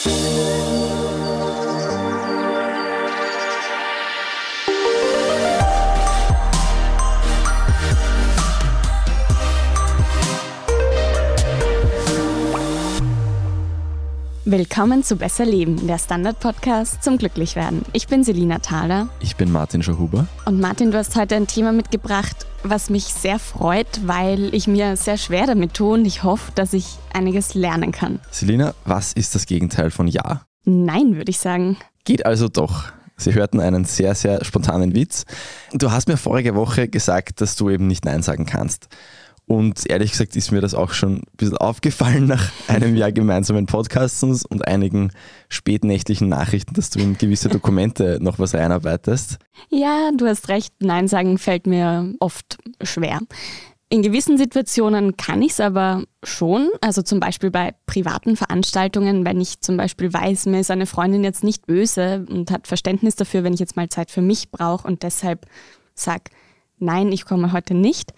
Thank you. Willkommen zu Besser Leben, der Standard-Podcast zum Glücklichwerden. Ich bin Selina Thaler. Ich bin Martin Schauhuber. Und Martin, du hast heute ein Thema mitgebracht, was mich sehr freut, weil ich mir sehr schwer damit tue und ich hoffe, dass ich einiges lernen kann. Selina, was ist das Gegenteil von Ja? Nein, würde ich sagen. Geht also doch. Sie hörten einen sehr, sehr spontanen Witz. Du hast mir vorige Woche gesagt, dass du eben nicht Nein sagen kannst. Und ehrlich gesagt ist mir das auch schon ein bisschen aufgefallen nach einem Jahr gemeinsamen Podcastens und einigen spätnächtlichen Nachrichten, dass du in gewisse Dokumente noch was reinarbeitest. Ja, du hast recht. Nein sagen fällt mir oft schwer. In gewissen Situationen kann ich es aber schon, also zum Beispiel bei privaten Veranstaltungen, wenn ich zum Beispiel weiß, mir ist eine Freundin jetzt nicht böse und hat Verständnis dafür, wenn ich jetzt mal Zeit für mich brauche und deshalb sage, nein, ich komme heute nicht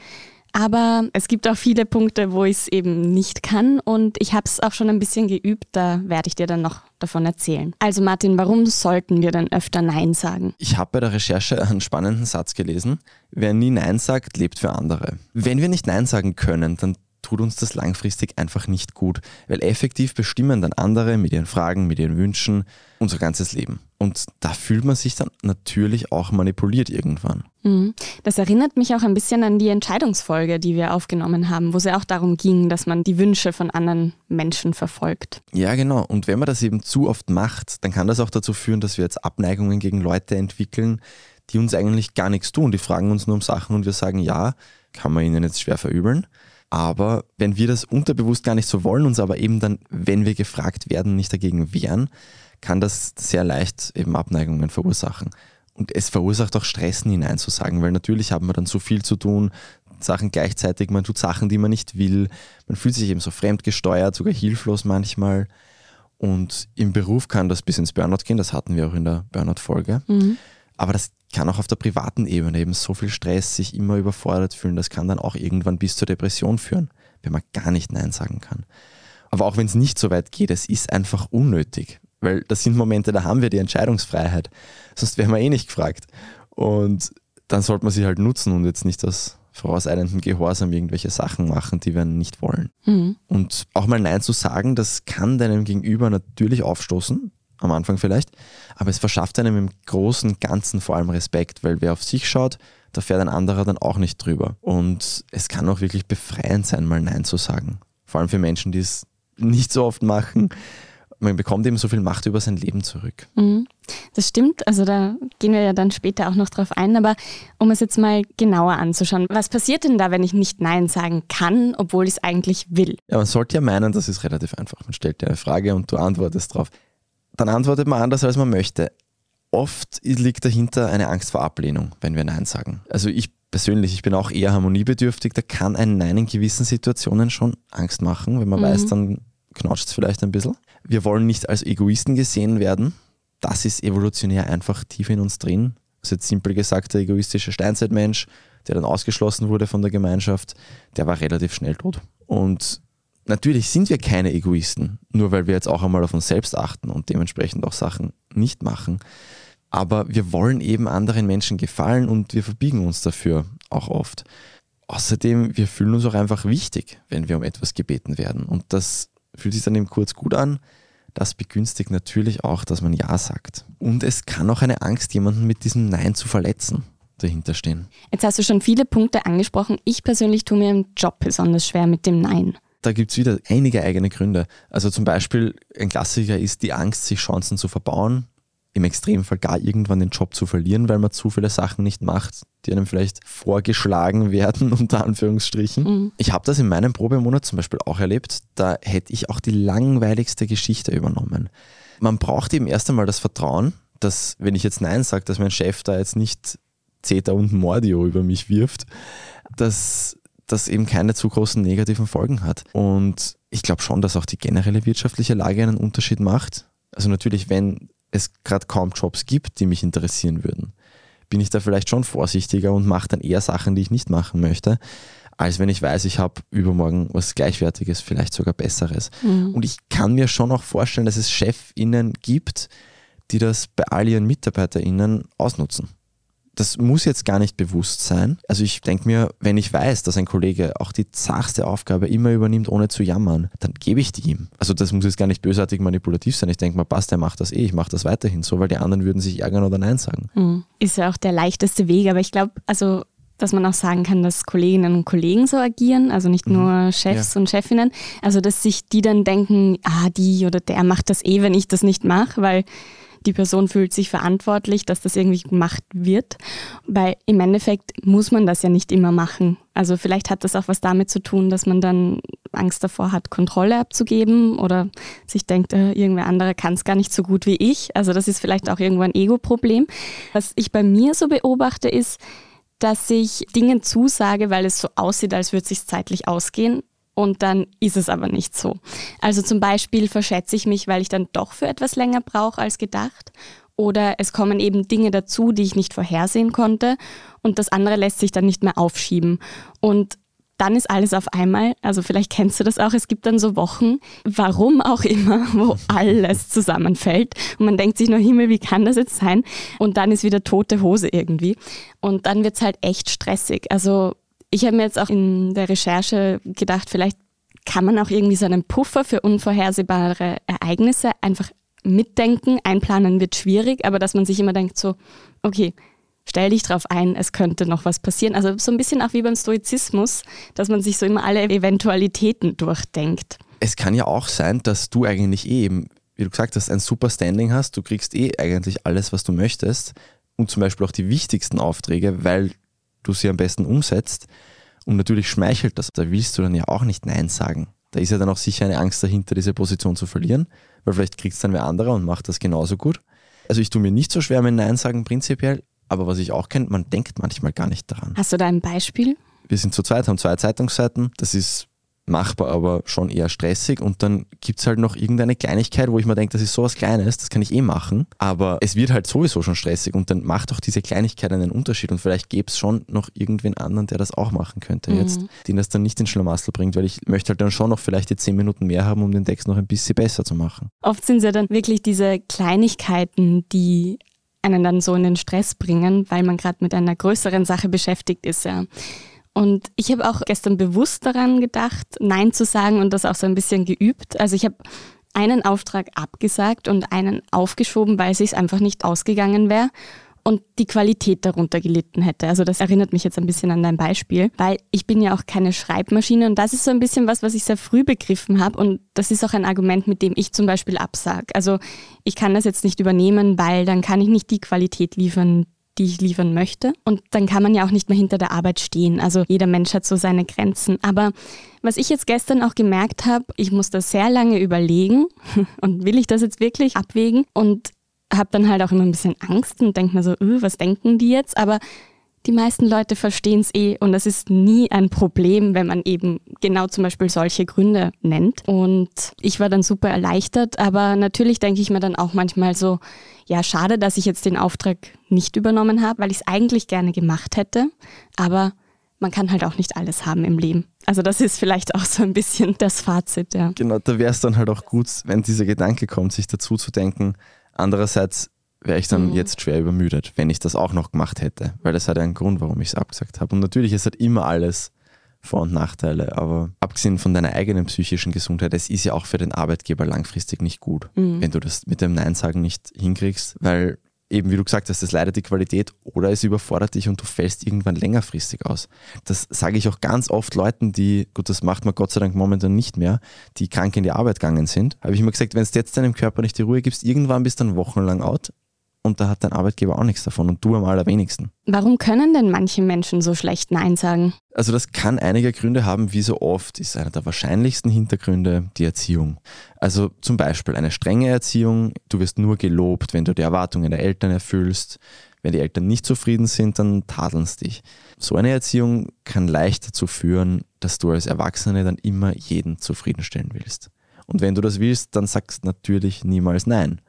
aber es gibt auch viele Punkte, wo ich es eben nicht kann und ich habe es auch schon ein bisschen geübt, da werde ich dir dann noch davon erzählen. Also Martin, warum sollten wir denn öfter Nein sagen? Ich habe bei der Recherche einen spannenden Satz gelesen. Wer nie Nein sagt, lebt für andere. Wenn wir nicht Nein sagen können, dann tut uns das langfristig einfach nicht gut, weil effektiv bestimmen dann andere mit ihren Fragen, mit ihren Wünschen unser ganzes Leben. Und da fühlt man sich dann natürlich auch manipuliert irgendwann. Mhm. Das erinnert mich auch ein bisschen an die Entscheidungsfolge, die wir aufgenommen haben, wo es ja auch darum ging, dass man die Wünsche von anderen Menschen verfolgt. Ja, genau. Und wenn man das eben zu oft macht, dann kann das auch dazu führen, dass wir jetzt Abneigungen gegen Leute entwickeln, die uns eigentlich gar nichts tun. Die fragen uns nur um Sachen und wir sagen, ja, kann man ihnen jetzt schwer verübeln. Aber wenn wir das unterbewusst gar nicht so wollen, uns aber eben dann, wenn wir gefragt werden, nicht dagegen wehren, kann das sehr leicht eben Abneigungen verursachen. Und es verursacht auch Stress, hinein zu sagen, weil natürlich haben wir dann so viel zu tun, Sachen gleichzeitig, man tut Sachen, die man nicht will, man fühlt sich eben so fremdgesteuert, sogar hilflos manchmal. Und im Beruf kann das bis ins Burnout gehen, das hatten wir auch in der Burnout-Folge. Mhm. Aber das kann auch auf der privaten Ebene eben so viel Stress, sich immer überfordert fühlen, das kann dann auch irgendwann bis zur Depression führen, wenn man gar nicht Nein sagen kann. Aber auch wenn es nicht so weit geht, es ist einfach unnötig, weil das sind Momente, da haben wir die Entscheidungsfreiheit. Sonst wären wir eh nicht gefragt. Und dann sollte man sie halt nutzen und jetzt nicht aus vorauseilendem Gehorsam irgendwelche Sachen machen, die wir nicht wollen. Mhm. Und auch mal Nein zu sagen, das kann deinem Gegenüber natürlich aufstoßen, am Anfang vielleicht, aber es verschafft einem im großen Ganzen vor allem Respekt, weil wer auf sich schaut, da fährt ein anderer dann auch nicht drüber. Und es kann auch wirklich befreiend sein, mal Nein zu sagen. Vor allem für Menschen, die es nicht so oft machen. Man bekommt eben so viel Macht über sein Leben zurück. Mhm. Das stimmt, also da gehen wir ja dann später auch noch drauf ein, aber um es jetzt mal genauer anzuschauen, was passiert denn da, wenn ich nicht Nein sagen kann, obwohl ich es eigentlich will? Ja, man sollte ja meinen, das ist relativ einfach. Man stellt dir eine Frage und du antwortest drauf dann antwortet man anders, als man möchte. Oft liegt dahinter eine Angst vor Ablehnung, wenn wir Nein sagen. Also ich persönlich, ich bin auch eher harmoniebedürftig, da kann ein Nein in gewissen Situationen schon Angst machen, wenn man mhm. weiß, dann knautscht es vielleicht ein bisschen. Wir wollen nicht als Egoisten gesehen werden. Das ist evolutionär einfach tief in uns drin. Also jetzt simpel gesagt, der egoistische Steinzeitmensch, der dann ausgeschlossen wurde von der Gemeinschaft, der war relativ schnell tot. Und Natürlich sind wir keine Egoisten, nur weil wir jetzt auch einmal auf uns selbst achten und dementsprechend auch Sachen nicht machen. Aber wir wollen eben anderen Menschen gefallen und wir verbiegen uns dafür auch oft. Außerdem, wir fühlen uns auch einfach wichtig, wenn wir um etwas gebeten werden. Und das fühlt sich dann eben kurz gut an. Das begünstigt natürlich auch, dass man Ja sagt. Und es kann auch eine Angst, jemanden mit diesem Nein zu verletzen, dahinter stehen. Jetzt hast du schon viele Punkte angesprochen. Ich persönlich tue mir im Job besonders schwer mit dem Nein da gibt es wieder einige eigene Gründe. Also zum Beispiel ein Klassiker ist die Angst, sich Chancen zu verbauen, im Extremfall gar irgendwann den Job zu verlieren, weil man zu viele Sachen nicht macht, die einem vielleicht vorgeschlagen werden, unter Anführungsstrichen. Mhm. Ich habe das in meinem Probemonat zum Beispiel auch erlebt. Da hätte ich auch die langweiligste Geschichte übernommen. Man braucht eben erst einmal das Vertrauen, dass, wenn ich jetzt Nein sage, dass mein Chef da jetzt nicht Zeta und Mordio über mich wirft, dass das eben keine zu großen negativen Folgen hat. Und ich glaube schon, dass auch die generelle wirtschaftliche Lage einen Unterschied macht. Also natürlich, wenn es gerade kaum Jobs gibt, die mich interessieren würden, bin ich da vielleicht schon vorsichtiger und mache dann eher Sachen, die ich nicht machen möchte. als wenn ich weiß, ich habe übermorgen was Gleichwertiges, vielleicht sogar Besseres. Mhm. Und ich kann mir schon auch vorstellen, dass es ChefInnen gibt, die das bei all ihren MitarbeiterInnen ausnutzen. Das muss jetzt gar nicht bewusst sein. Also ich denke mir, wenn ich weiß, dass ein Kollege auch die zachste Aufgabe immer übernimmt, ohne zu jammern, dann gebe ich die ihm. Also das muss jetzt gar nicht bösartig manipulativ sein. Ich denke mal, passt, der macht das eh, ich mache das weiterhin so, weil die anderen würden sich ärgern oder Nein sagen. Mhm. Ist ja auch der leichteste Weg, aber ich glaube, also dass man auch sagen kann, dass Kolleginnen und Kollegen so agieren, also nicht mhm. nur Chefs ja. und Chefinnen. Also dass sich die dann denken, ah, die oder der macht das eh, wenn ich das nicht mache, weil die Person fühlt sich verantwortlich, dass das irgendwie gemacht wird, weil im Endeffekt muss man das ja nicht immer machen. Also vielleicht hat das auch was damit zu tun, dass man dann Angst davor hat, Kontrolle abzugeben oder sich denkt, äh, irgendwer andere kann es gar nicht so gut wie ich. Also das ist vielleicht auch irgendwo ein Ego-Problem. Was ich bei mir so beobachte ist, dass ich Dingen zusage, weil es so aussieht, als würde es sich zeitlich ausgehen und dann ist es aber nicht so. Also zum Beispiel verschätze ich mich, weil ich dann doch für etwas länger brauche als gedacht. Oder es kommen eben Dinge dazu, die ich nicht vorhersehen konnte und das andere lässt sich dann nicht mehr aufschieben. Und dann ist alles auf einmal, also vielleicht kennst du das auch, es gibt dann so Wochen, warum auch immer, wo alles zusammenfällt und man denkt sich nur, Himmel, wie kann das jetzt sein? Und dann ist wieder tote Hose irgendwie. Und dann wird es halt echt stressig. Also ich habe mir jetzt auch in der Recherche gedacht, vielleicht kann man auch irgendwie so einen Puffer für unvorhersehbare Ereignisse einfach mitdenken. Einplanen wird schwierig, aber dass man sich immer denkt, so, okay, stell dich drauf ein, es könnte noch was passieren. Also so ein bisschen auch wie beim Stoizismus, dass man sich so immer alle Eventualitäten durchdenkt. Es kann ja auch sein, dass du eigentlich eh eben, wie du gesagt hast, ein super Standing hast. Du kriegst eh eigentlich alles, was du möchtest und zum Beispiel auch die wichtigsten Aufträge, weil du sie am besten umsetzt. Und natürlich schmeichelt das. Da willst du dann ja auch nicht Nein sagen. Da ist ja dann auch sicher eine Angst dahinter, diese Position zu verlieren, weil vielleicht kriegt es dann wer anderer und macht das genauso gut. Also ich tue mir nicht so schwer mit Nein sagen prinzipiell, aber was ich auch kenne, man denkt manchmal gar nicht daran. Hast du da ein Beispiel? Wir sind zu zweit, haben zwei Zeitungsseiten. Das ist machbar, aber schon eher stressig. Und dann gibt es halt noch irgendeine Kleinigkeit, wo ich mir denke, das ist sowas Kleines, das kann ich eh machen. Aber es wird halt sowieso schon stressig und dann macht auch diese Kleinigkeit einen Unterschied. Und vielleicht gäbe es schon noch irgendwen anderen, der das auch machen könnte mhm. jetzt, den das dann nicht in Schlamassel bringt, weil ich möchte halt dann schon noch vielleicht die zehn Minuten mehr haben, um den Text noch ein bisschen besser zu machen. Oft sind es ja dann wirklich diese Kleinigkeiten, die einen dann so in den Stress bringen, weil man gerade mit einer größeren Sache beschäftigt ist. Ja. Und ich habe auch gestern bewusst daran gedacht, Nein zu sagen und das auch so ein bisschen geübt. Also ich habe einen Auftrag abgesagt und einen aufgeschoben, weil es einfach nicht ausgegangen wäre und die Qualität darunter gelitten hätte. Also das erinnert mich jetzt ein bisschen an dein Beispiel, weil ich bin ja auch keine Schreibmaschine und das ist so ein bisschen was, was ich sehr früh begriffen habe und das ist auch ein Argument, mit dem ich zum Beispiel absage. Also ich kann das jetzt nicht übernehmen, weil dann kann ich nicht die Qualität liefern, die ich liefern möchte. Und dann kann man ja auch nicht mehr hinter der Arbeit stehen. Also jeder Mensch hat so seine Grenzen. Aber was ich jetzt gestern auch gemerkt habe, ich muss da sehr lange überlegen und will ich das jetzt wirklich abwägen und habe dann halt auch immer ein bisschen Angst und denke mir so, öh, was denken die jetzt? Aber die meisten Leute verstehen es eh und das ist nie ein Problem, wenn man eben genau zum Beispiel solche Gründe nennt. Und ich war dann super erleichtert, aber natürlich denke ich mir dann auch manchmal so, ja, schade, dass ich jetzt den Auftrag nicht übernommen habe, weil ich es eigentlich gerne gemacht hätte, aber man kann halt auch nicht alles haben im Leben. Also das ist vielleicht auch so ein bisschen das Fazit, ja. Genau, da wäre es dann halt auch gut, wenn dieser Gedanke kommt, sich dazu zu denken. Andererseits wäre ich dann mhm. jetzt schwer übermüdet, wenn ich das auch noch gemacht hätte, weil das hat einen Grund, warum ich es abgesagt habe. Und natürlich ist halt immer alles vor- und Nachteile, aber abgesehen von deiner eigenen psychischen Gesundheit, es ist ja auch für den Arbeitgeber langfristig nicht gut, mhm. wenn du das mit dem Nein sagen nicht hinkriegst, weil eben wie du gesagt hast, das leidet die Qualität oder es überfordert dich und du fällst irgendwann längerfristig aus. Das sage ich auch ganz oft Leuten, die, gut, das macht man Gott sei Dank momentan nicht mehr, die krank in die Arbeit gegangen sind. Habe ich immer gesagt, wenn es jetzt deinem Körper nicht die Ruhe gibst, irgendwann bist du dann wochenlang out und da hat dein Arbeitgeber auch nichts davon und du am allerwenigsten. Warum können denn manche Menschen so schlecht Nein sagen? Also das kann einige Gründe haben, wie so oft ist einer der wahrscheinlichsten Hintergründe die Erziehung. Also zum Beispiel eine strenge Erziehung, du wirst nur gelobt, wenn du die Erwartungen der Eltern erfüllst. Wenn die Eltern nicht zufrieden sind, dann tadeln sie dich. So eine Erziehung kann leicht dazu führen, dass du als Erwachsene dann immer jeden zufriedenstellen willst. Und wenn du das willst, dann sagst du natürlich niemals Nein.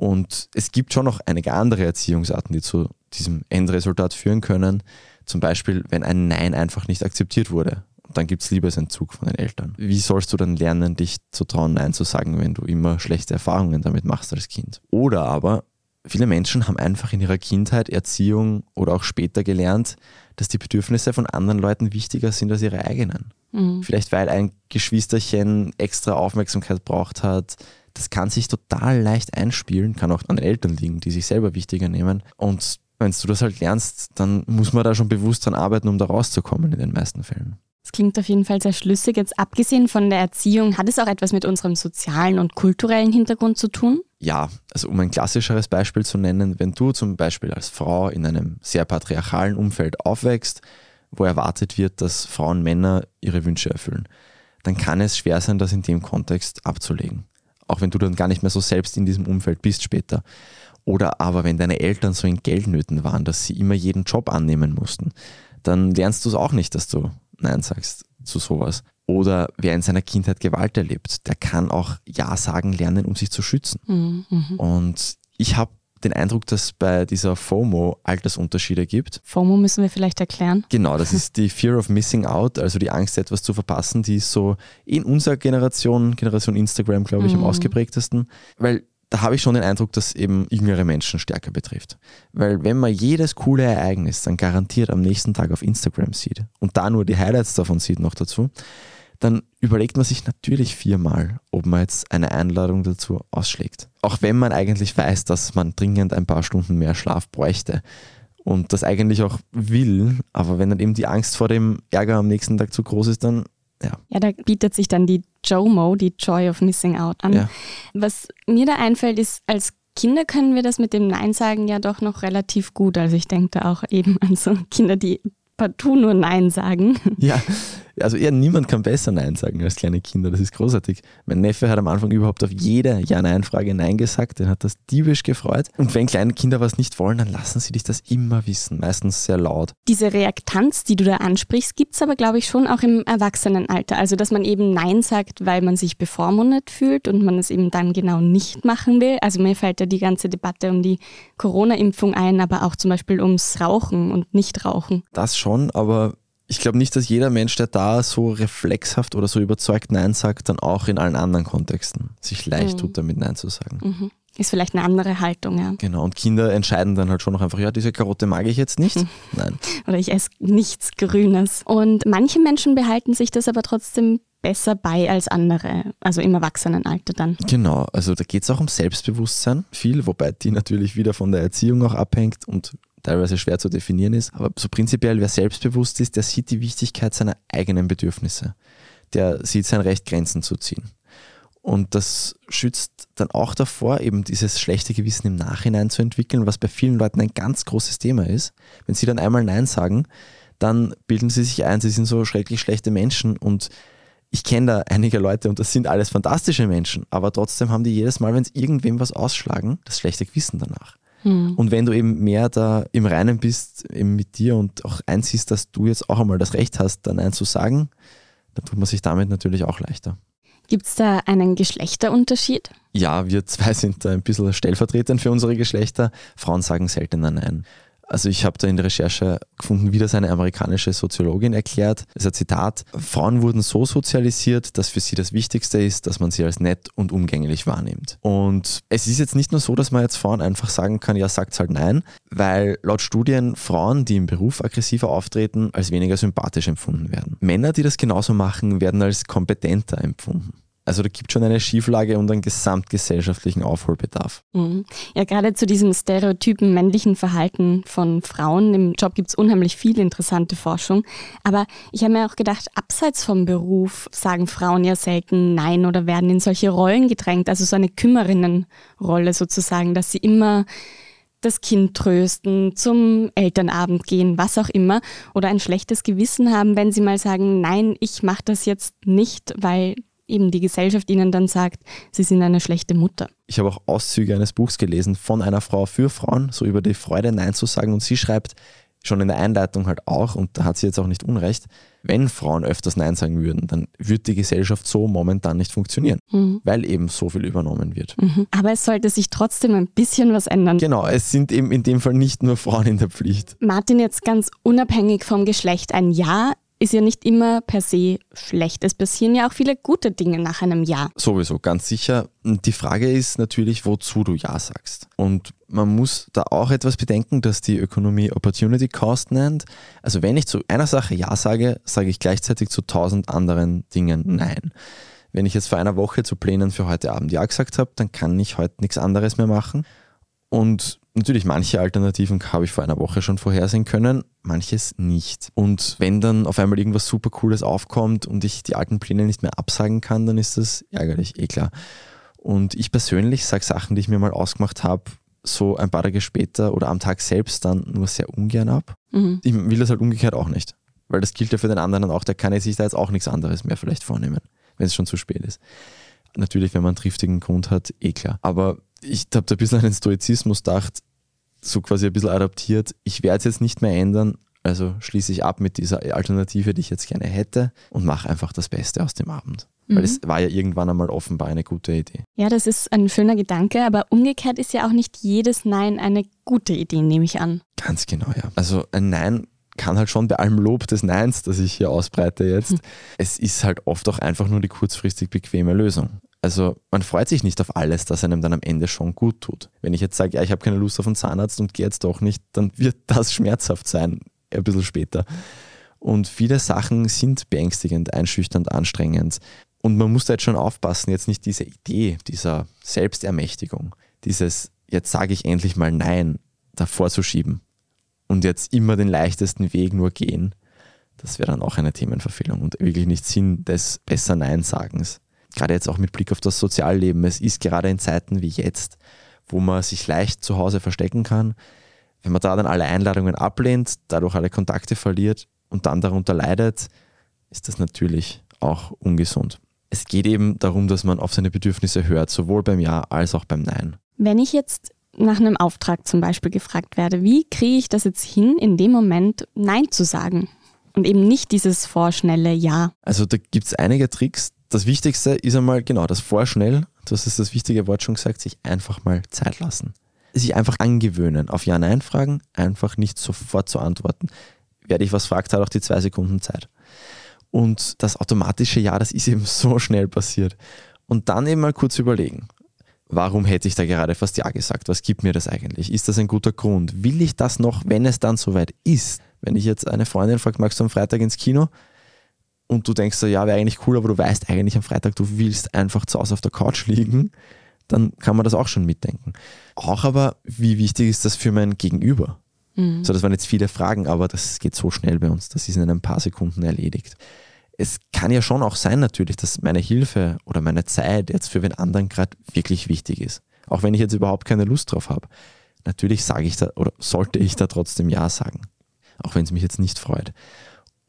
Und es gibt schon noch einige andere Erziehungsarten, die zu diesem Endresultat führen können. Zum Beispiel, wenn ein Nein einfach nicht akzeptiert wurde. dann gibt es Liebesentzug von den Eltern. Wie sollst du dann lernen, dich zu trauen, Nein zu sagen, wenn du immer schlechte Erfahrungen damit machst als Kind? Oder aber, viele Menschen haben einfach in ihrer Kindheit, Erziehung oder auch später gelernt, dass die Bedürfnisse von anderen Leuten wichtiger sind als ihre eigenen. Mhm. Vielleicht weil ein Geschwisterchen extra Aufmerksamkeit braucht hat. Das kann sich total leicht einspielen, kann auch an den Eltern liegen, die sich selber wichtiger nehmen. Und wenn du das halt lernst, dann muss man da schon bewusst dran arbeiten, um da rauszukommen in den meisten Fällen. Das klingt auf jeden Fall sehr schlüssig. Jetzt abgesehen von der Erziehung, hat es auch etwas mit unserem sozialen und kulturellen Hintergrund zu tun? Ja, also um ein klassischeres Beispiel zu nennen, wenn du zum Beispiel als Frau in einem sehr patriarchalen Umfeld aufwächst, wo erwartet wird, dass Frauen Männer ihre Wünsche erfüllen, dann kann es schwer sein, das in dem Kontext abzulegen. Auch wenn du dann gar nicht mehr so selbst in diesem Umfeld bist später. Oder aber wenn deine Eltern so in Geldnöten waren, dass sie immer jeden Job annehmen mussten, dann lernst du es auch nicht, dass du Nein sagst zu sowas. Oder wer in seiner Kindheit Gewalt erlebt, der kann auch Ja sagen lernen, um sich zu schützen. Mhm. mhm. Und ich habe den Eindruck, dass bei dieser FOMO Altersunterschiede gibt. FOMO müssen wir vielleicht erklären. Genau, das ist die Fear of Missing Out, also die Angst, etwas zu verpassen, die ist so in unserer Generation, Generation Instagram, glaube ich, mhm. am ausgeprägtesten. Weil da habe ich schon den Eindruck, dass eben jüngere Menschen stärker betrifft. Weil wenn man jedes coole Ereignis dann garantiert am nächsten Tag auf Instagram sieht und da nur die Highlights davon sieht noch dazu, dann überlegt man sich natürlich viermal, ob man jetzt eine Einladung dazu ausschlägt. Auch wenn man eigentlich weiß, dass man dringend ein paar Stunden mehr Schlaf bräuchte und das eigentlich auch will, aber wenn dann eben die Angst vor dem Ärger am nächsten Tag zu groß ist, dann ja. Ja, da bietet sich dann die JOMO, die Joy of Missing Out, an. Ja. Was mir da einfällt, ist, als Kinder können wir das mit dem Nein sagen ja doch noch relativ gut. Also ich denke da auch eben an so Kinder, die partout nur Nein sagen. Ja, also eher niemand kann besser Nein sagen als kleine Kinder. Das ist großartig. Mein Neffe hat am Anfang überhaupt auf jede Ja-Nein-Frage Nein gesagt. Den hat das diebisch gefreut. Und wenn kleine Kinder was nicht wollen, dann lassen sie dich das immer wissen. Meistens sehr laut. Diese Reaktanz, die du da ansprichst, gibt es aber, glaube ich, schon auch im Erwachsenenalter. Also, dass man eben Nein sagt, weil man sich bevormundet fühlt und man es eben dann genau nicht machen will. Also, mir fällt da die ganze Debatte um die Corona-Impfung ein, aber auch zum Beispiel ums Rauchen und Nichtrauchen. Das schon, aber ich glaube nicht, dass jeder Mensch, der da so reflexhaft oder so überzeugt Nein sagt, dann auch in allen anderen Kontexten sich leicht mhm. tut, damit Nein zu sagen. Mhm. Ist vielleicht eine andere Haltung, ja. Genau, und Kinder entscheiden dann halt schon noch einfach, ja, diese Karotte mag ich jetzt nicht. Mhm. Nein. Oder ich esse nichts Grünes. Und manche Menschen behalten sich das aber trotzdem besser bei als andere, also im Erwachsenenalter dann. Genau, also da geht es auch um Selbstbewusstsein viel, wobei die natürlich wieder von der Erziehung auch abhängt und teilweise schwer zu definieren ist. Aber so prinzipiell, wer selbstbewusst ist, der sieht die Wichtigkeit seiner eigenen Bedürfnisse. Der sieht sein Recht, Grenzen zu ziehen. Und das schützt dann auch davor, eben dieses schlechte Gewissen im Nachhinein zu entwickeln, was bei vielen Leuten ein ganz großes Thema ist. Wenn sie dann einmal Nein sagen, dann bilden sie sich ein, sie sind so schrecklich schlechte Menschen und ich kenne da einige Leute und das sind alles fantastische Menschen, aber trotzdem haben die jedes Mal, wenn es irgendwem was ausschlagen, das schlechte Gewissen danach. Mhm. Und wenn du eben mehr da im Reinen bist, eben mit dir und auch einsiehst, dass du jetzt auch einmal das Recht hast, dann eins zu sagen, dann tut man sich damit natürlich auch leichter. Gibt es da einen Geschlechterunterschied? Ja, wir zwei sind da ein bisschen stellvertretend für unsere Geschlechter. Frauen sagen seltener Nein. Also ich habe da in der Recherche gefunden, wie das eine amerikanische Soziologin erklärt. Das ist ein Zitat. Frauen wurden so sozialisiert, dass für sie das Wichtigste ist, dass man sie als nett und umgänglich wahrnimmt. Und es ist jetzt nicht nur so, dass man jetzt Frauen einfach sagen kann, ja, sagt halt nein, weil laut Studien Frauen, die im Beruf aggressiver auftreten, als weniger sympathisch empfunden werden. Männer, die das genauso machen, werden als kompetenter empfunden. Also da gibt schon eine Schieflage und einen gesamtgesellschaftlichen Aufholbedarf. Mhm. Ja, gerade zu diesem stereotypen männlichen Verhalten von Frauen im Job gibt es unheimlich viel interessante Forschung. Aber ich habe mir auch gedacht, abseits vom Beruf sagen Frauen ja selten Nein oder werden in solche Rollen gedrängt, also so eine Kümmerinnenrolle sozusagen, dass sie immer das Kind trösten, zum Elternabend gehen, was auch immer, oder ein schlechtes Gewissen haben, wenn sie mal sagen, nein, ich mache das jetzt nicht, weil eben die Gesellschaft ihnen dann sagt, sie sind eine schlechte Mutter. Ich habe auch Auszüge eines Buchs gelesen von einer Frau für Frauen, so über die Freude Nein zu sagen. Und sie schreibt, schon in der Einleitung halt auch, und da hat sie jetzt auch nicht Unrecht, wenn Frauen öfters Nein sagen würden, dann würde die Gesellschaft so momentan nicht funktionieren, mhm. weil eben so viel übernommen wird. Mhm. Aber es sollte sich trotzdem ein bisschen was ändern. Genau, es sind eben in dem Fall nicht nur Frauen in der Pflicht. Martin, jetzt ganz unabhängig vom Geschlecht, ein Ja ist ja nicht immer per se schlecht. Es passieren ja auch viele gute Dinge nach einem Ja. Sowieso, ganz sicher. Die Frage ist natürlich, wozu du Ja sagst. Und man muss da auch etwas bedenken, dass die Ökonomie Opportunity Cost nennt. Also wenn ich zu einer Sache Ja sage, sage ich gleichzeitig zu tausend anderen Dingen Nein. Wenn ich jetzt vor einer Woche zu Plänen für heute Abend Ja gesagt habe, dann kann ich heute nichts anderes mehr machen. Und natürlich, manche Alternativen habe ich vor einer Woche schon vorhersehen können, manches nicht. Und wenn dann auf einmal irgendwas super Cooles aufkommt und ich die alten Pläne nicht mehr absagen kann, dann ist das ärgerlich, eh klar. Und ich persönlich sage Sachen, die ich mir mal ausgemacht habe, so ein paar Tage später oder am Tag selbst dann nur sehr ungern ab. Mhm. Ich will das halt umgekehrt auch nicht. Weil das gilt ja für den anderen auch, der kann sich da jetzt auch nichts anderes mehr vielleicht vornehmen, wenn es schon zu spät ist. Natürlich, wenn man einen triftigen Grund hat, eh klar. Aber ich habe da ein bisschen an den Stoizismus gedacht, so quasi ein bisschen adaptiert. Ich werde es jetzt nicht mehr ändern, also schließe ich ab mit dieser Alternative, die ich jetzt gerne hätte und mache einfach das Beste aus dem Abend. Mhm. Weil es war ja irgendwann einmal offenbar eine gute Idee. Ja, das ist ein schöner Gedanke, aber umgekehrt ist ja auch nicht jedes Nein eine gute Idee, nehme ich an. Ganz genau, ja. Also ein Nein kann halt schon bei allem Lob des Neins, das ich hier ausbreite jetzt, mhm. es ist halt oft auch einfach nur die kurzfristig bequeme Lösung. Also man freut sich nicht auf alles, das einem dann am Ende schon gut tut. Wenn ich jetzt sage, ja, ich habe keine Lust auf einen Zahnarzt und gehe jetzt doch nicht, dann wird das schmerzhaft sein, ein bisschen später. Und viele Sachen sind beängstigend, einschüchternd, anstrengend. Und man muss da jetzt schon aufpassen, jetzt nicht diese Idee dieser Selbstermächtigung, dieses, jetzt sage ich endlich mal Nein, davor zu schieben und jetzt immer den leichtesten Weg nur gehen. Das wäre dann auch eine Themenverfehlung und wirklich nicht Sinn des besser Nein-Sagens gerade jetzt auch mit Blick auf das Sozialleben, es ist gerade in Zeiten wie jetzt, wo man sich leicht zu Hause verstecken kann, wenn man da dann alle Einladungen ablehnt, dadurch alle Kontakte verliert und dann darunter leidet, ist das natürlich auch ungesund. Es geht eben darum, dass man auf seine Bedürfnisse hört, sowohl beim Ja als auch beim Nein. Wenn ich jetzt nach einem Auftrag zum Beispiel gefragt werde, wie kriege ich das jetzt hin, in dem Moment Nein zu sagen? Und eben nicht dieses vorschnelle Ja. Also da gibt es einige Tricks, das Wichtigste ist einmal genau das Vorschnell, du hast das wichtige Wort schon gesagt, sich einfach mal Zeit lassen. Sich einfach angewöhnen, auf Ja-Nein-Fragen einfach nicht sofort zu antworten. Wer dich was fragt, hat auch die zwei Sekunden Zeit. Und das automatische Ja, das ist eben so schnell passiert. Und dann eben mal kurz überlegen, warum hätte ich da gerade fast Ja gesagt? Was gibt mir das eigentlich? Ist das ein guter Grund? Will ich das noch, wenn es dann soweit ist? Wenn ich jetzt eine Freundin fragt, magst du am Freitag ins Kino? Und du denkst so, ja, wäre eigentlich cool, aber du weißt eigentlich am Freitag, du willst einfach zu Hause auf der Couch liegen, dann kann man das auch schon mitdenken. Auch aber, wie wichtig ist das für mein Gegenüber? Mhm. So, das waren jetzt viele Fragen, aber das geht so schnell bei uns. Das ist in ein paar Sekunden erledigt. Es kann ja schon auch sein, natürlich, dass meine Hilfe oder meine Zeit jetzt für den anderen gerade wirklich wichtig ist. Auch wenn ich jetzt überhaupt keine Lust drauf habe. Natürlich sage ich da oder sollte ich da trotzdem Ja sagen. Auch wenn es mich jetzt nicht freut.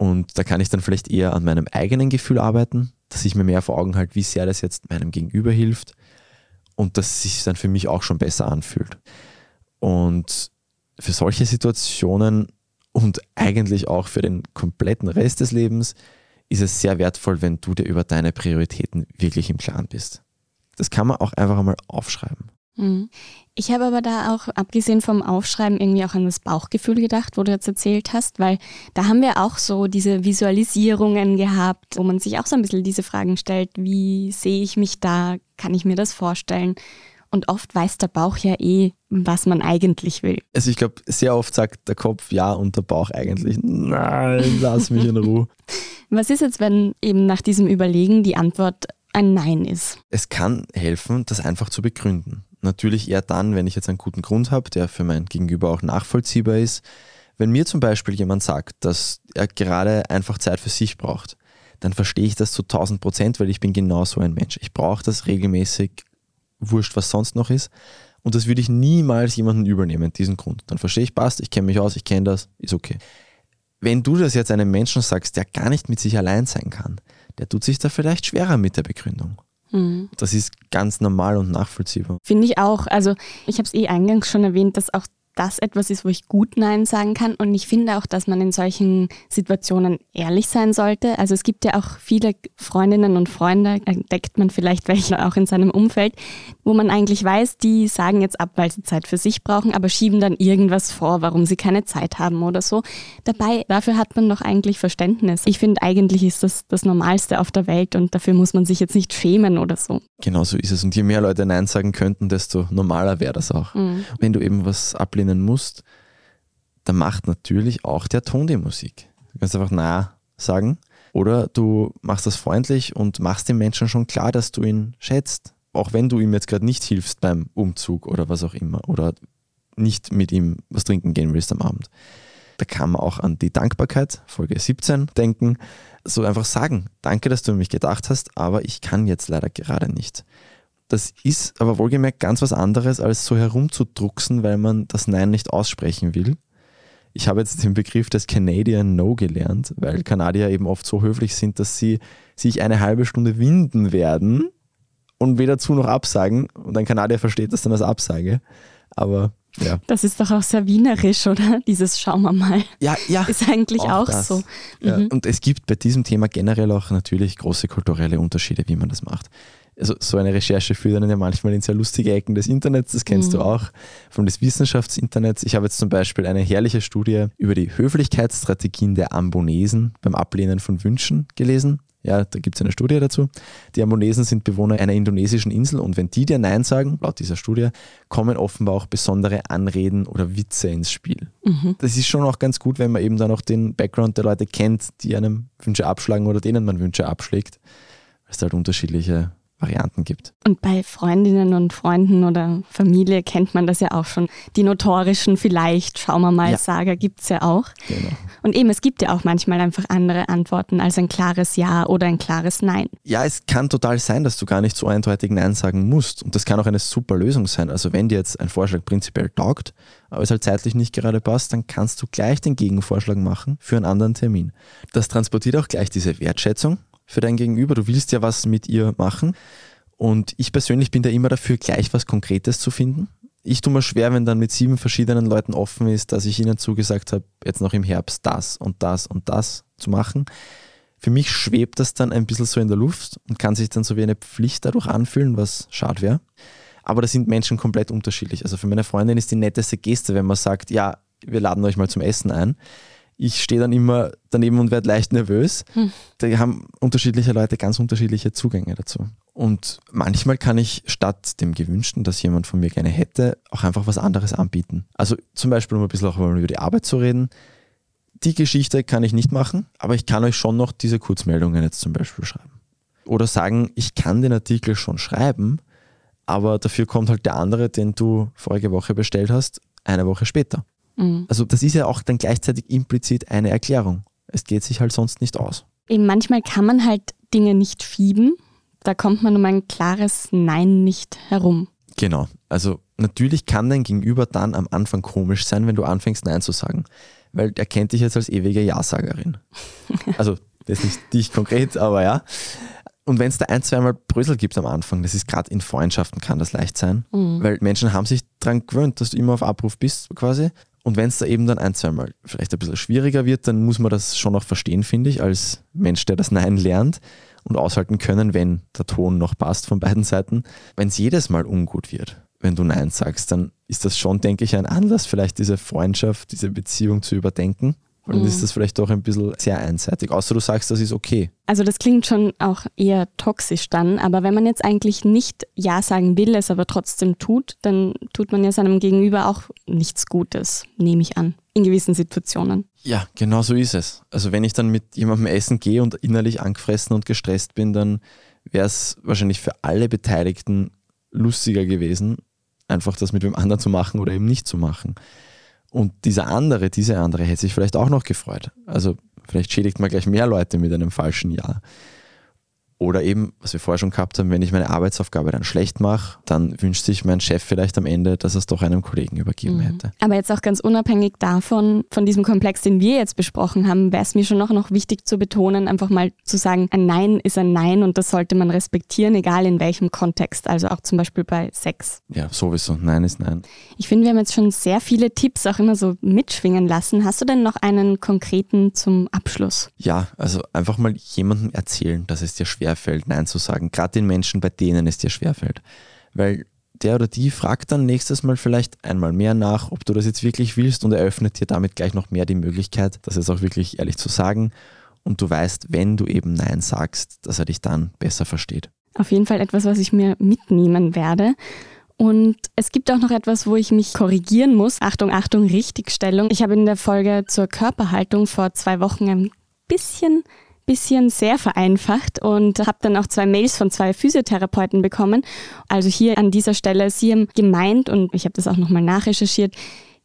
Und da kann ich dann vielleicht eher an meinem eigenen Gefühl arbeiten, dass ich mir mehr vor Augen halte, wie sehr das jetzt meinem Gegenüber hilft und dass es sich dann für mich auch schon besser anfühlt. Und für solche Situationen und eigentlich auch für den kompletten Rest des Lebens ist es sehr wertvoll, wenn du dir über deine Prioritäten wirklich im Klaren bist. Das kann man auch einfach einmal aufschreiben. Mhm. Ich habe aber da auch, abgesehen vom Aufschreiben, irgendwie auch an das Bauchgefühl gedacht, wo du jetzt erzählt hast, weil da haben wir auch so diese Visualisierungen gehabt, wo man sich auch so ein bisschen diese Fragen stellt, wie sehe ich mich da, kann ich mir das vorstellen? Und oft weiß der Bauch ja eh, was man eigentlich will. Also ich glaube, sehr oft sagt der Kopf ja und der Bauch eigentlich, nein, lass mich in Ruhe. was ist jetzt, wenn eben nach diesem Überlegen die Antwort ein Nein ist? Es kann helfen, das einfach zu begründen. Natürlich eher dann, wenn ich jetzt einen guten Grund habe, der für mein Gegenüber auch nachvollziehbar ist. Wenn mir zum Beispiel jemand sagt, dass er gerade einfach Zeit für sich braucht, dann verstehe ich das zu 1000 Prozent, weil ich bin genau so ein Mensch. Ich brauche das regelmäßig, wurscht, was sonst noch ist. Und das würde ich niemals jemanden übernehmen, diesen Grund. Dann verstehe ich, passt, ich kenne mich aus, ich kenne das, ist okay. Wenn du das jetzt einem Menschen sagst, der gar nicht mit sich allein sein kann, der tut sich da vielleicht schwerer mit der Begründung. Das ist ganz normal und nachvollziehbar. Finde ich auch. Also ich habe es eh eingangs schon erwähnt, dass auch das etwas ist, wo ich gut Nein sagen kann. Und ich finde auch, dass man in solchen Situationen ehrlich sein sollte. Also es gibt ja auch viele Freundinnen und Freunde, entdeckt man vielleicht welche auch in seinem Umfeld, wo man eigentlich weiß, die sagen jetzt ab, weil sie Zeit für sich brauchen, aber schieben dann irgendwas vor, warum sie keine Zeit haben oder so. Dabei, dafür hat man doch eigentlich Verständnis. Ich finde, eigentlich ist das das Normalste auf der Welt und dafür muss man sich jetzt nicht schämen oder so. Genau so ist es. Und je mehr Leute Nein sagen könnten, desto normaler wäre das auch. Mhm. Wenn du eben was ablehnen musst, dann macht natürlich auch der Ton die Musik. Du kannst einfach Na sagen. Oder du machst das freundlich und machst dem Menschen schon klar, dass du ihn schätzt. Auch wenn du ihm jetzt gerade nicht hilfst beim Umzug oder was auch immer. Oder nicht mit ihm was trinken gehen willst am Abend. Da kann man auch an die Dankbarkeit, Folge 17, denken. So einfach sagen, danke, dass du mich gedacht hast, aber ich kann jetzt leider gerade nicht. Das ist aber wohlgemerkt ganz was anderes, als so herumzudrucksen, weil man das Nein nicht aussprechen will. Ich habe jetzt den Begriff des Canadian No gelernt, weil Kanadier eben oft so höflich sind, dass sie sich eine halbe Stunde winden werden und weder zu noch absagen. Und ein Kanadier versteht das dann als Absage. Aber ja. Das ist doch auch sehr wienerisch, oder? Dieses Schauen wir mal. Ja, ja. Ist eigentlich auch, auch so. Ja. Mhm. Und es gibt bei diesem Thema generell auch natürlich große kulturelle Unterschiede, wie man das macht. Also so eine Recherche führt dann ja manchmal in sehr lustige Ecken des Internets, das kennst mhm. du auch, von des Wissenschaftsinternets. Ich habe jetzt zum Beispiel eine herrliche Studie über die Höflichkeitsstrategien der Ambonesen beim Ablehnen von Wünschen gelesen. Ja, da gibt es eine Studie dazu. Die Amonesen sind Bewohner einer indonesischen Insel und wenn die dir Nein sagen, laut dieser Studie, kommen offenbar auch besondere Anreden oder Witze ins Spiel. Mhm. Das ist schon auch ganz gut, wenn man eben dann auch den Background der Leute kennt, die einem Wünsche abschlagen oder denen man Wünsche abschlägt. Weil es halt unterschiedliche Varianten gibt. Und bei Freundinnen und Freunden oder Familie kennt man das ja auch schon. Die notorischen vielleicht, schauen wir mal, ja. Sager gibt es ja auch. Genau. Und eben, es gibt ja auch manchmal einfach andere Antworten als ein klares Ja oder ein klares Nein. Ja, es kann total sein, dass du gar nicht so eindeutig Nein sagen musst. Und das kann auch eine super Lösung sein. Also wenn dir jetzt ein Vorschlag prinzipiell taugt, aber es halt zeitlich nicht gerade passt, dann kannst du gleich den Gegenvorschlag machen für einen anderen Termin. Das transportiert auch gleich diese Wertschätzung für dein Gegenüber. Du willst ja was mit ihr machen. Und ich persönlich bin da immer dafür, gleich was Konkretes zu finden. Ich tue mir schwer, wenn dann mit sieben verschiedenen Leuten offen ist, dass ich ihnen zugesagt habe, jetzt noch im Herbst das und das und das zu machen. Für mich schwebt das dann ein bisschen so in der Luft und kann sich dann so wie eine Pflicht dadurch anfühlen, was schade wäre. Aber da sind Menschen komplett unterschiedlich. Also für meine Freundin ist die netteste Geste, wenn man sagt, ja, wir laden euch mal zum Essen ein ich stehe dann immer daneben und werde leicht nervös. Hm. Da haben unterschiedliche Leute ganz unterschiedliche Zugänge dazu. Und manchmal kann ich statt dem Gewünschten, das jemand von mir gerne hätte, auch einfach was anderes anbieten. Also zum Beispiel, um ein bisschen auch über die Arbeit zu reden. Die Geschichte kann ich nicht machen, aber ich kann euch schon noch diese Kurzmeldungen jetzt zum Beispiel schreiben. Oder sagen, ich kann den Artikel schon schreiben, aber dafür kommt halt der andere, den du vorige Woche bestellt hast, eine Woche später. Mhm. Also das ist ja auch dann gleichzeitig implizit eine Erklärung. Es geht sich halt sonst nicht aus. Eben manchmal kann man halt Dinge nicht schieben. Da kommt man um ein klares Nein nicht herum. Genau. Also natürlich kann dein Gegenüber dann am Anfang komisch sein, wenn du anfängst Nein zu sagen. Weil er kennt dich jetzt als ewige Ja-Sagerin. Also das ist nicht dich konkret, aber ja. Und wenn es da ein, zweimal Brösel gibt am Anfang, das ist gerade in Freundschaften kann das leicht sein, mhm. weil Menschen haben sich daran gewöhnt, dass du immer auf Abruf bist quasi. Und wenn es da eben dann ein, zweimal vielleicht ein bisschen schwieriger wird, dann muss man das schon auch verstehen, finde ich, als Mensch, der das Nein lernt und aushalten können, wenn der Ton noch passt von beiden Seiten. Wenn es jedes Mal ungut wird, wenn du Nein sagst, dann ist das schon, denke ich, ein Anlass, vielleicht diese Freundschaft, diese Beziehung zu überdenken und dann mhm. ist das vielleicht doch ein bisschen sehr einseitig, außer du sagst, das ist okay. Also das klingt schon auch eher toxisch dann, aber wenn man jetzt eigentlich nicht Ja sagen will, es aber trotzdem tut, dann tut man ja seinem Gegenüber auch nichts Gutes, nehme ich an, in gewissen Situationen. Ja, genau so ist es. Also wenn ich dann mit jemandem essen gehe und innerlich angefressen und gestresst bin, dann wäre es wahrscheinlich für alle Beteiligten lustiger gewesen, einfach das mit dem anderen zu machen oder eben nicht zu machen. Und dieser andere, diese andere hätte sich vielleicht auch noch gefreut. Also vielleicht schädigt man gleich mehr Leute mit einem falschen Ja. Oder eben, was wir vorher schon gehabt haben, wenn ich meine Arbeitsaufgabe dann schlecht mache, dann wünscht sich mein Chef vielleicht am Ende, dass er es doch einem Kollegen übergeben mhm. hätte. Aber jetzt auch ganz unabhängig davon, von diesem Komplex, den wir jetzt besprochen haben, wäre es mir schon noch, noch wichtig zu betonen, einfach mal zu sagen, ein Nein ist ein Nein und das sollte man respektieren, egal in welchem Kontext. Also auch zum Beispiel bei Sex. Ja, sowieso. Nein ist Nein. Ich finde, wir haben jetzt schon sehr viele Tipps auch immer so mitschwingen lassen. Hast du denn noch einen konkreten zum Abschluss? Ja, also einfach mal jemandem erzählen, dass es dir schwer schwerfällt, Nein zu sagen. Gerade den Menschen, bei denen es dir schwerfällt. Weil der oder die fragt dann nächstes Mal vielleicht einmal mehr nach, ob du das jetzt wirklich willst und eröffnet dir damit gleich noch mehr die Möglichkeit, das jetzt auch wirklich ehrlich zu sagen. Und du weißt, wenn du eben Nein sagst, dass er dich dann besser versteht. Auf jeden Fall etwas, was ich mir mitnehmen werde. Und es gibt auch noch etwas, wo ich mich korrigieren muss. Achtung, Achtung, Richtigstellung. Ich habe in der Folge zur Körperhaltung vor zwei Wochen ein bisschen bisschen sehr vereinfacht und habe dann auch zwei Mails von zwei Physiotherapeuten bekommen. Also hier an dieser Stelle, Sie haben gemeint, und ich habe das auch nochmal nachrecherchiert,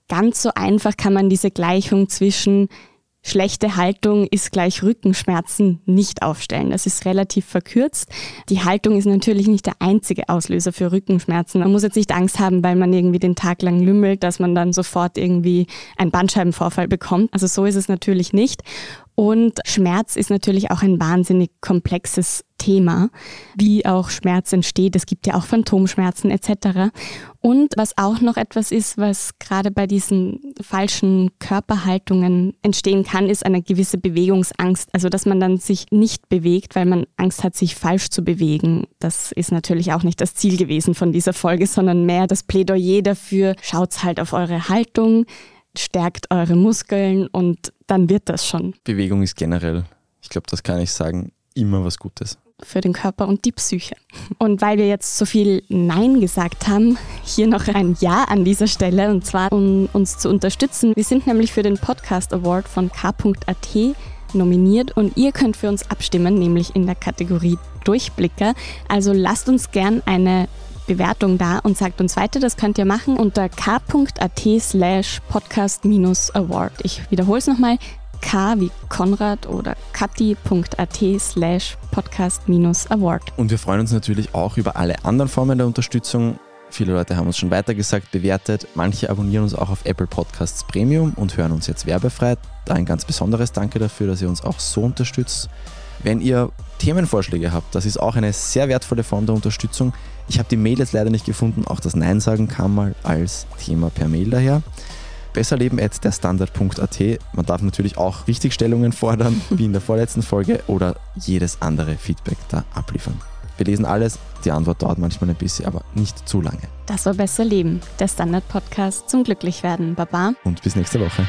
ganz so einfach kann man diese Gleichung zwischen schlechte Haltung ist gleich Rückenschmerzen nicht aufstellen. Das ist relativ verkürzt. Die Haltung ist natürlich nicht der einzige Auslöser für Rückenschmerzen. Man muss jetzt nicht Angst haben, weil man irgendwie den Tag lang lümmelt, dass man dann sofort irgendwie einen Bandscheibenvorfall bekommt. Also so ist es natürlich nicht. Und Schmerz ist natürlich auch ein wahnsinnig komplexes Thema, wie auch Schmerz entsteht. Es gibt ja auch Phantomschmerzen etc. Und was auch noch etwas ist, was gerade bei diesen falschen Körperhaltungen entstehen kann, ist eine gewisse Bewegungsangst. Also dass man dann sich nicht bewegt, weil man Angst hat, sich falsch zu bewegen. Das ist natürlich auch nicht das Ziel gewesen von dieser Folge, sondern mehr das Plädoyer dafür, schaut halt auf eure Haltung, stärkt eure Muskeln und dann wird das schon. Bewegung ist generell, ich glaube, das kann ich sagen, immer was Gutes. Für den Körper und die Psyche. Und weil wir jetzt so viel Nein gesagt haben, hier noch ein Ja an dieser Stelle und zwar um uns zu unterstützen. Wir sind nämlich für den Podcast Award von k.at nominiert und ihr könnt für uns abstimmen, nämlich in der Kategorie Durchblicker. Also lasst uns gern eine Bewertung da und sagt uns weiter. Das könnt ihr machen unter k.at slash podcast-award. Ich wiederhole es nochmal. k wie Konrad oder kati.at slash podcast-award. Und wir freuen uns natürlich auch über alle anderen Formen der Unterstützung. Viele Leute haben uns schon weitergesagt, bewertet. Manche abonnieren uns auch auf Apple Podcasts Premium und hören uns jetzt werbefrei. Da ein ganz besonderes Danke dafür, dass ihr uns auch so unterstützt. Wenn ihr Themenvorschläge habt, das ist auch eine sehr wertvolle Form der Unterstützung. Ich habe die Mail jetzt leider nicht gefunden, auch das Nein sagen kam mal als Thema per Mail daher. Besserleben at derstandard.at. Man darf natürlich auch Richtigstellungen fordern, wie in der vorletzten Folge, oder jedes andere Feedback da abliefern. Wir lesen alles, die Antwort dauert manchmal ein bisschen, aber nicht zu lange. Das war Besser Leben, der Standard-Podcast zum Glücklichwerden. Baba. Und bis nächste Woche.